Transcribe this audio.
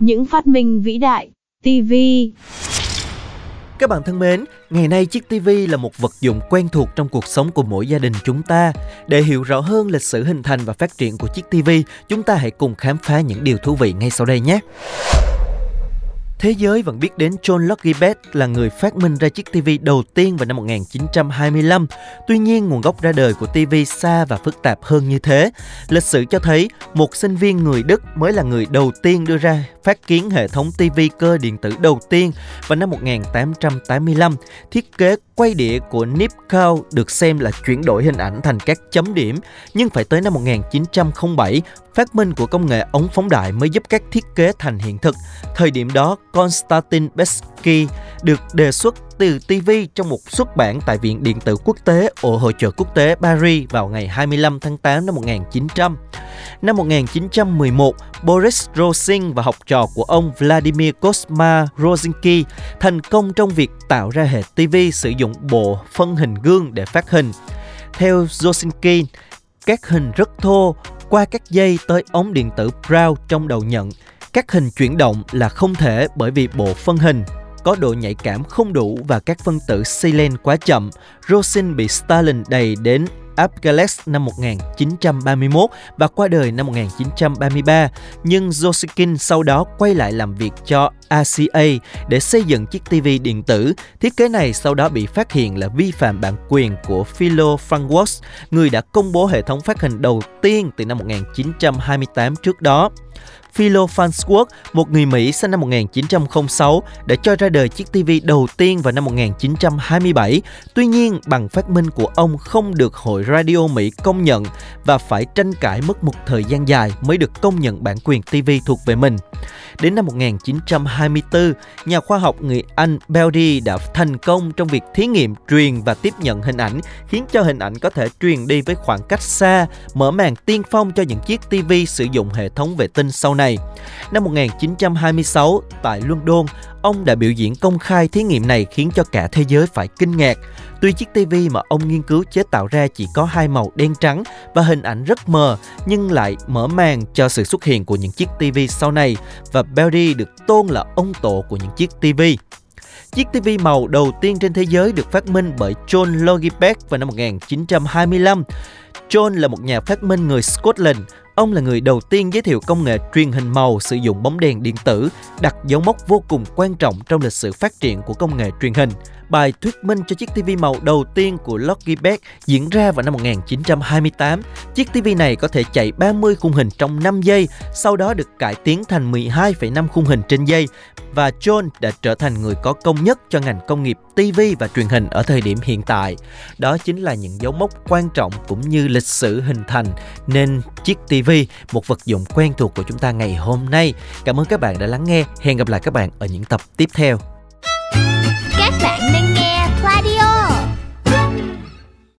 Những phát minh vĩ đại, TV. Các bạn thân mến, ngày nay chiếc TV là một vật dụng quen thuộc trong cuộc sống của mỗi gia đình chúng ta. Để hiểu rõ hơn lịch sử hình thành và phát triển của chiếc TV, chúng ta hãy cùng khám phá những điều thú vị ngay sau đây nhé. Thế giới vẫn biết đến John Logie Bates là người phát minh ra chiếc TV đầu tiên vào năm 1925. Tuy nhiên, nguồn gốc ra đời của TV xa và phức tạp hơn như thế. Lịch sử cho thấy một sinh viên người Đức mới là người đầu tiên đưa ra phát kiến hệ thống TV cơ điện tử đầu tiên vào năm 1885. Thiết kế quay đĩa của Nipkow được xem là chuyển đổi hình ảnh thành các chấm điểm, nhưng phải tới năm 1907, phát minh của công nghệ ống phóng đại mới giúp các thiết kế thành hiện thực. Thời điểm đó, Konstantin Besky được đề xuất từ TV trong một xuất bản tại Viện Điện tử Quốc tế ở Hội trợ Quốc tế Paris vào ngày 25 tháng 8 năm 1900. Năm 1911, Boris Rosin và học trò của ông Vladimir Kosma Rosinski thành công trong việc tạo ra hệ TV sử dụng bộ phân hình gương để phát hình. Theo Rosinski, các hình rất thô qua các dây tới ống điện tử Brown trong đầu nhận. Các hình chuyển động là không thể bởi vì bộ phân hình có độ nhạy cảm không đủ và các phân tử Selen quá chậm. Rosin bị Stalin đầy đến Abgales năm 1931 và qua đời năm 1933, nhưng Joskin sau đó quay lại làm việc cho RCA để xây dựng chiếc TV điện tử. Thiết kế này sau đó bị phát hiện là vi phạm bản quyền của Philo Frankworth, người đã công bố hệ thống phát hình đầu tiên từ năm 1928 trước đó. Philo Farnsworth, một người Mỹ sinh năm 1906, đã cho ra đời chiếc TV đầu tiên vào năm 1927. Tuy nhiên, bằng phát minh của ông không được Hội Radio Mỹ công nhận và phải tranh cãi mất một thời gian dài mới được công nhận bản quyền TV thuộc về mình. Đến năm 1924, nhà khoa học người Anh Beldy đã thành công trong việc thí nghiệm truyền và tiếp nhận hình ảnh, khiến cho hình ảnh có thể truyền đi với khoảng cách xa, mở màn tiên phong cho những chiếc TV sử dụng hệ thống vệ tinh sau này. Năm 1926, tại London, ông đã biểu diễn công khai thí nghiệm này khiến cho cả thế giới phải kinh ngạc. Tuy chiếc TV mà ông nghiên cứu chế tạo ra chỉ có hai màu đen trắng và hình ảnh rất mờ, nhưng lại mở màn cho sự xuất hiện của những chiếc TV sau này và Berry được tôn là ông tổ của những chiếc TV. Chiếc TV màu đầu tiên trên thế giới được phát minh bởi John Logie vào năm 1925. John là một nhà phát minh người Scotland. Ông là người đầu tiên giới thiệu công nghệ truyền hình màu sử dụng bóng đèn điện tử, đặt dấu mốc vô cùng quan trọng trong lịch sử phát triển của công nghệ truyền hình. Bài thuyết minh cho chiếc TV màu đầu tiên của Lucky Beck diễn ra vào năm 1928. Chiếc TV này có thể chạy 30 khung hình trong 5 giây, sau đó được cải tiến thành 12,5 khung hình trên giây và John đã trở thành người có công nhất cho ngành công nghiệp TV và truyền hình ở thời điểm hiện tại. Đó chính là những dấu mốc quan trọng cũng như lịch sử hình thành nên chiếc TV, một vật dụng quen thuộc của chúng ta ngày hôm nay. Cảm ơn các bạn đã lắng nghe. Hẹn gặp lại các bạn ở những tập tiếp theo.